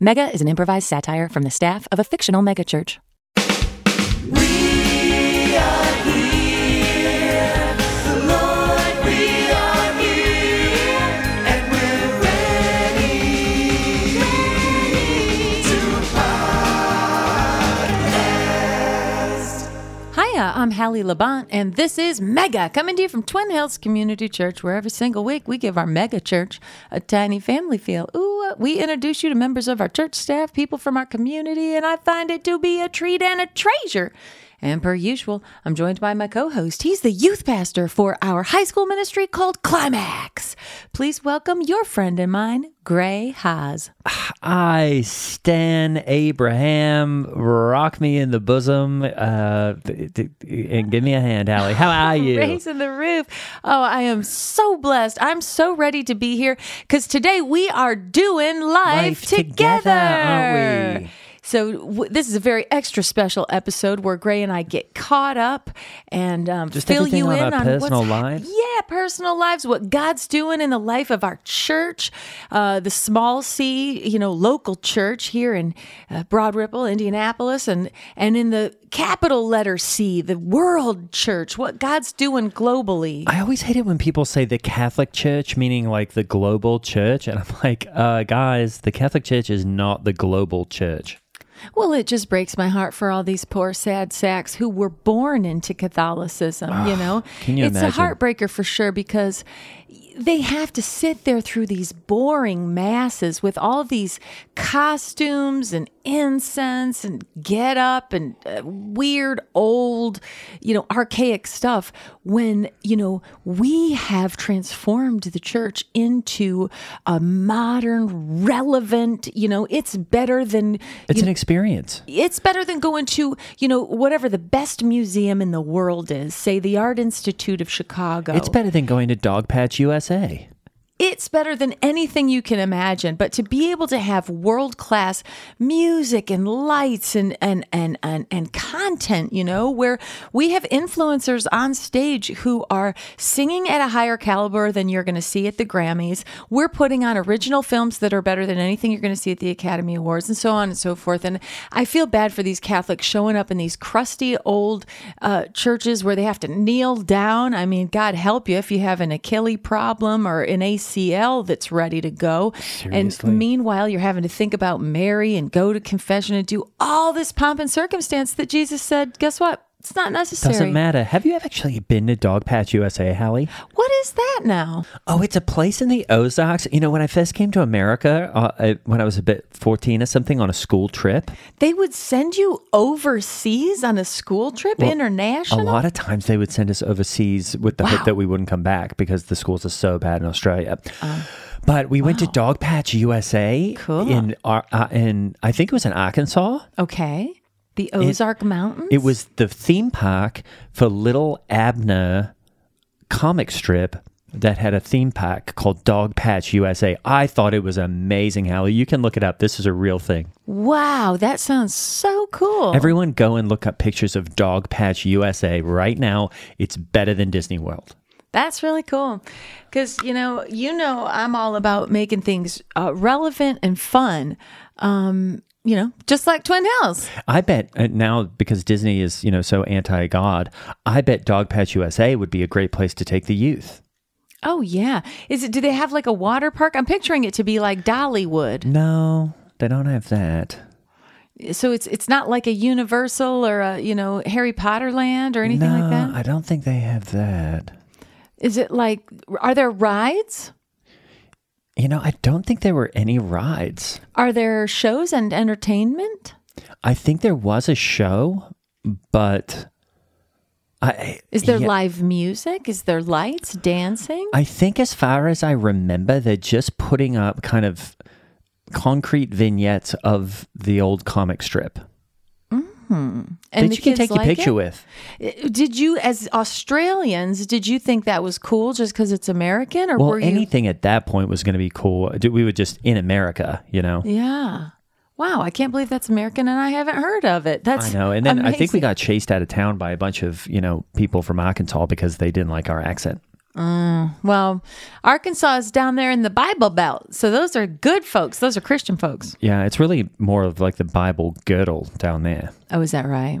Mega is an improvised satire from the staff of a fictional megachurch. I'm Hallie Labont, and this is Mega, coming to you from Twin Hills Community Church, where every single week we give our mega church a tiny family feel. Ooh, uh, we introduce you to members of our church staff, people from our community, and I find it to be a treat and a treasure. And per usual, I'm joined by my co host. He's the youth pastor for our high school ministry called Climax. Please welcome your friend and mine, Gray Haas. I, Stan Abraham, rock me in the bosom uh, th- th- and give me a hand, Hallie. How are you? Raising the roof. Oh, I am so blessed. I'm so ready to be here because today we are doing life, Life together, aren't we? So w- this is a very extra special episode where Gray and I get caught up and um, Just fill you on in our on personal lives? Yeah, personal lives. What God's doing in the life of our church, uh, the small C, you know, local church here in uh, Broad Ripple, Indianapolis, and and in the capital letter C, the World Church. What God's doing globally. I always hate it when people say the Catholic Church, meaning like the global church. And I'm like, uh, guys, the Catholic Church is not the global church. Well, it just breaks my heart for all these poor sad sacks who were born into Catholicism, you ah, know? can you it's imagine? a heartbreaker for sure because they have to sit there through these boring masses with all these costumes and incense and get up and uh, weird old, you know, archaic stuff when, you know, we have transformed the church into a modern, relevant, you know, it's better than It's an experience. it's better than going to, you know, whatever the best museum in the world is, say the Art Institute of Chicago. It's better than going to Dogpatch USA. It's better than anything you can imagine. But to be able to have world class music and lights and, and, and, and, and content, you know, where we have influencers on stage who are singing at a higher caliber than you're going to see at the Grammys. We're putting on original films that are better than anything you're going to see at the Academy Awards and so on and so forth. And I feel bad for these Catholics showing up in these crusty old uh, churches where they have to kneel down. I mean, God help you if you have an Achilles problem or an ACL that's ready to go. Seriously. And meanwhile, you're having to think about Mary and go to confession and do all this pomp and circumstance that Jesus said, guess what? It's not necessary. Doesn't matter. Have you actually been to Dog Patch USA, Hallie? What is that now? Oh, it's a place in the Ozarks. You know, when I first came to America, uh, I, when I was a bit 14 or something on a school trip, They would send you overseas on a school trip, Well, international. a lot of times they would send us overseas with the Wow. hope that we wouldn't come back because the schools are so bad in Australia. but we went to Dog Patch USA Cool. in, uh, in, I think it was in Arkansas. okay. The Ozark Mountains. It was the theme park for Little Abner comic strip that had a theme park called Dog Patch USA. I thought it was amazing, Hallie. You can look it up. This is a real thing. Wow, that sounds so cool. Everyone go and look up pictures of Dog Patch USA right now. It's better than Disney World. That's really cool. Because, you know, you know, I'm all about making things uh, relevant and fun. Um, you know, just like Twin Hills. I bet uh, now because Disney is, you know, so anti-God, I bet Dog Patch USA would be a great place to take the youth. Oh yeah. Is it do they have like a water park? I'm picturing it to be like Dollywood. No, they don't have that. So it's it's not like a Universal or a, you know, Harry Potter land or anything no, like that? I don't think they have that. Is it like are there rides? You know, I don't think there were any rides. Are there shows and entertainment? I think there was a show, but I Is there yeah, live music? Is there lights, dancing? I think as far as I remember, they're just putting up kind of concrete vignettes of the old comic strip Hmm. and that you can take your like picture it? with. Did you, as Australians, did you think that was cool just because it's American, or Well, were you? anything at that point was going to be cool. We were just in America, you know. Yeah. Wow, I can't believe that's American, and I haven't heard of it. That's I know. And then I think we got chased out of town by a bunch of, you know, people from Arkansas because they didn't like our accent. Mm. Well, Arkansas is down there in the Bible Belt, so those are good folks. Those are Christian folks. Yeah, it's really more of like the Bible girdle down there. Oh, is that right?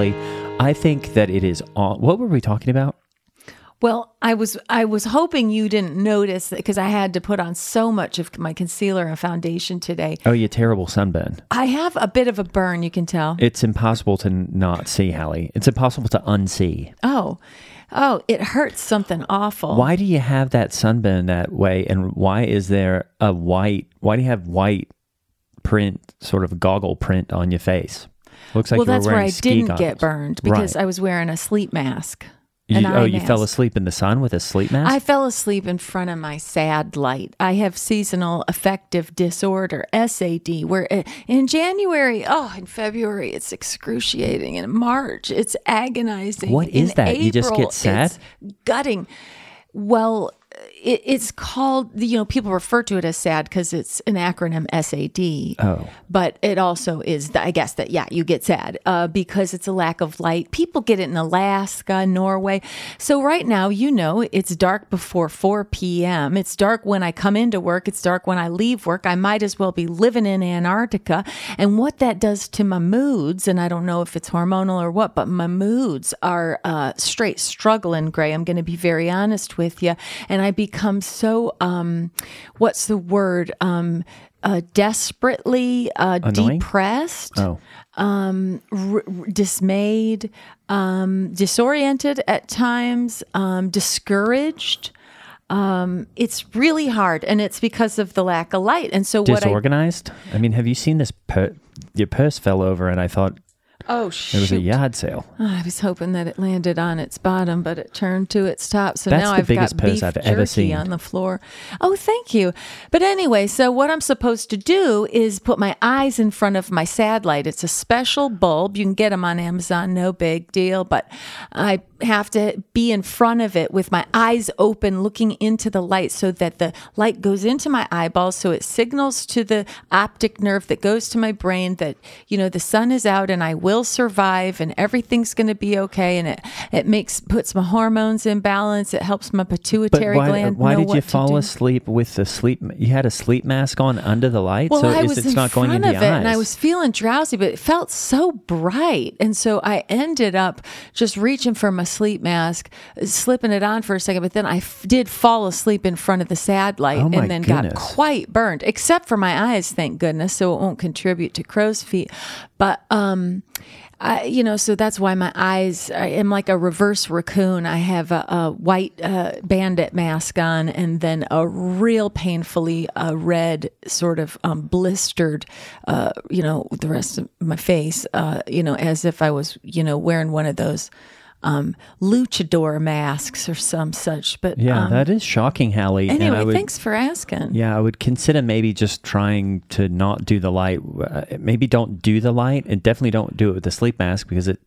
Hallie, I think that it is on. What were we talking about? Well, I was I was hoping you didn't notice because I had to put on so much of my concealer and foundation today. Oh, you terrible sunburn. I have a bit of a burn, you can tell. It's impossible to not see, Hallie. It's impossible to unsee. oh, oh, it hurts something awful. Why do you have that sunburn that way? And why is there a white, why do you have white print, sort of goggle print on your face? Looks like well, that's where I didn't goggles. get burned because Right. I was wearing a sleep mask. You, oh, you fell asleep in the sun with a sleep mask? I fell asleep in front of my sad light. I have seasonal affective disorder, SAD, where uh, in January, oh, in February, it's excruciating. In March, it's agonizing. What is In that? You just get sad? it's gutting. Well, it, it's called you know people refer to it as sad because it's an acronym SAD. Oh. but it also is I guess that yeah you get sad uh, because it's a lack of light. People get it in Alaska, Norway. So right now you know it's dark before 4 p.m. It's dark when I come into work. It's dark when I leave work. I might as well be living in Antarctica. And what that does to my moods, and I don't know if it's hormonal or what, but my moods are uh, straight struggling. Gray, I'm going to be very honest with you, and I become so um, what's the word? Um, uh, desperately uh, depressed Oh. um, r- r- dismayed, um, disoriented at times, um, discouraged. Um, it's really hard, and it's because of the lack of light. And so, what I Disorganized? I, mean, have you seen this? Per- your purse fell over, and I thought oh shit. it was a yard sale. I was hoping that it landed on its bottom, but it turned to its top. So That's now I've got beef I've jerky on the floor. Oh, thank you. But anyway, so what I'm supposed to do is put my eyes in front of my sad light. It's a special bulb. You can get them on Amazon, no big deal. But I have to be in front of it with my eyes open, looking into the light, so that the light goes into my eyeballs, so it signals to the optic nerve that goes to my brain that you know the sun is out and I will survive and everything's going to be okay. And it it makes puts my hormones in balance. It helps my pituitary why, gland. why did you fall asleep with the sleep? You had a sleep mask on under the light, Well, so I is was it's in not going front into of your it, eyes. and I was feeling drowsy, but it felt so bright, and so I ended up just reaching for my sleep mask, slipping it on for a second, but then I f- did fall asleep in front of the sad light, Oh, and then got quite burned, except for my eyes, thank goodness, so it won't contribute to crow's feet. But um, I, you know, so that's why my eyes. I am like a reverse raccoon. I have a, a white uh, bandit mask on, and then a real painfully uh, red, sort of um, blistered, uh, you know, the rest of my face, uh, you know, as if I was, you know, wearing one of those um, luchador masks or some such. But yeah, um, that is shocking, Hallie. anyway, would, thanks for asking. Yeah, I would consider maybe just trying to not do the light. Uh, maybe don't do the light, and definitely don't do it with the sleep mask because it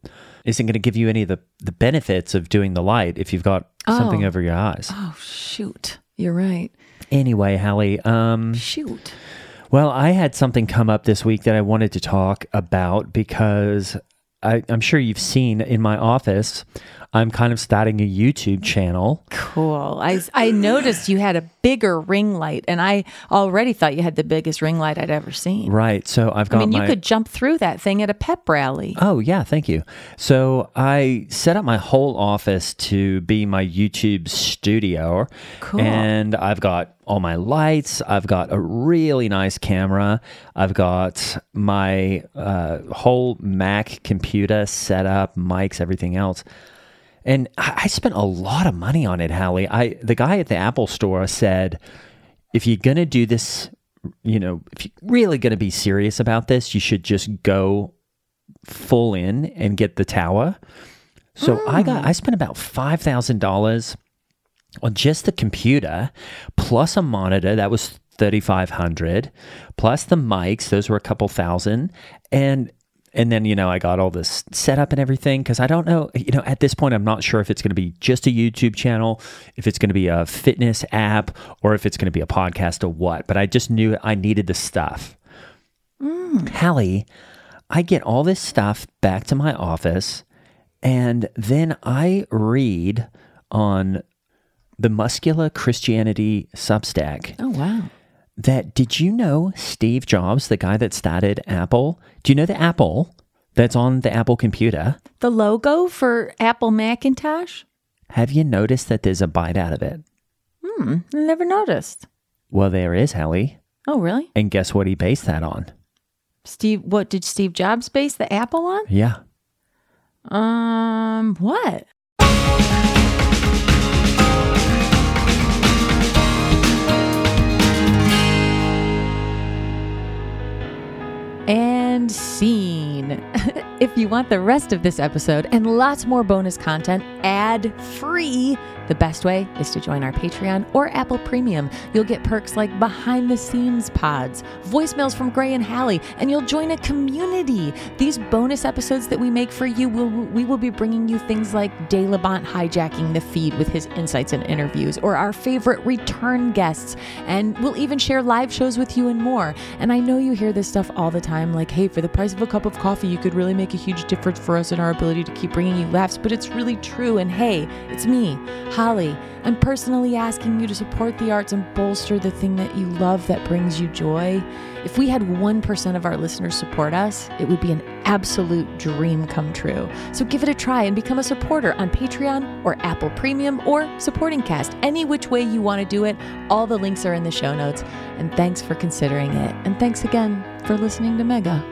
isn't going to give you any of the, the benefits of doing the light if you've got something Oh. over your eyes. Oh shoot, you're right. Anyway, Hallie, um, Shoot. well, I had something come up this week that I wanted to talk about because I, I'm sure you've seen in my office, I'm kind of starting a YouTube channel. Cool. I, I noticed you had a bigger ring light, and I already thought you had the biggest ring light I'd ever seen. Right. So I've got I mean, you could jump through that thing at a pep rally. Oh, yeah, thank you. So I set up my whole office to be my YouTube studio. Cool. And I've got all my lights. I've got a really nice camera. I've got my uh, whole Mac computer set up, mics, everything else. And I spent a lot of money on it, Hallie. I the guy at the Apple store said, if you're gonna do this, you know, if you're really gonna be serious about this, you should just go full in and get the tower. So I got hmm. I spent about five thousand dollars on just the computer, plus a monitor that was thirty five hundred, plus the mics, those were a couple thousand, and and then you know I got all this set up and everything because I don't know you know at this point I'm not sure if it's going to be just a YouTube channel, if it's going to be a fitness app, or if it's going to be a podcast or what. But I just knew I needed the stuff. Mm. Hallie, I get all this stuff back to my office, and then I read on the Muscular Christianity Substack Oh, wow. That did you know Steve Jobs, the guy that started Apple? Do you know the Apple that's on the Apple computer? The logo for Apple Macintosh? Have you noticed that there's a bite out of it? Hmm, I never noticed. Well, there is, Hallie. Oh, really? And guess what he based that on? Steve, what did Steve Jobs base the Apple on? Yeah. Um, what? And scene. If you want the rest of this episode and lots more bonus content ad free, the best way is to join our Patreon or Apple Premium. You'll get perks like behind the scenes pods, voicemails from Gray and Hallie, and you'll join a community. These bonus episodes that we make for you, will we will be bringing you things like De Labont hijacking the feed with his insights and interviews, or our favorite return guests, and we'll even share live shows with you and more. And I know you hear this stuff all the time like, hey, for the price of a cup of coffee, you could really make a huge difference for us in our ability to keep bringing you laughs, but it's really true. And hey, it's me. Holly, I'm personally asking you to support the arts and bolster the thing that you love that brings you joy. If we had 1% of our listeners support us, it would be an absolute dream come true. So give it a try and become a supporter on Patreon or Apple Premium or Supporting Cast. Any which way you want to do it, all the links are in the show notes. And thanks for considering it. And thanks again for listening to Mega.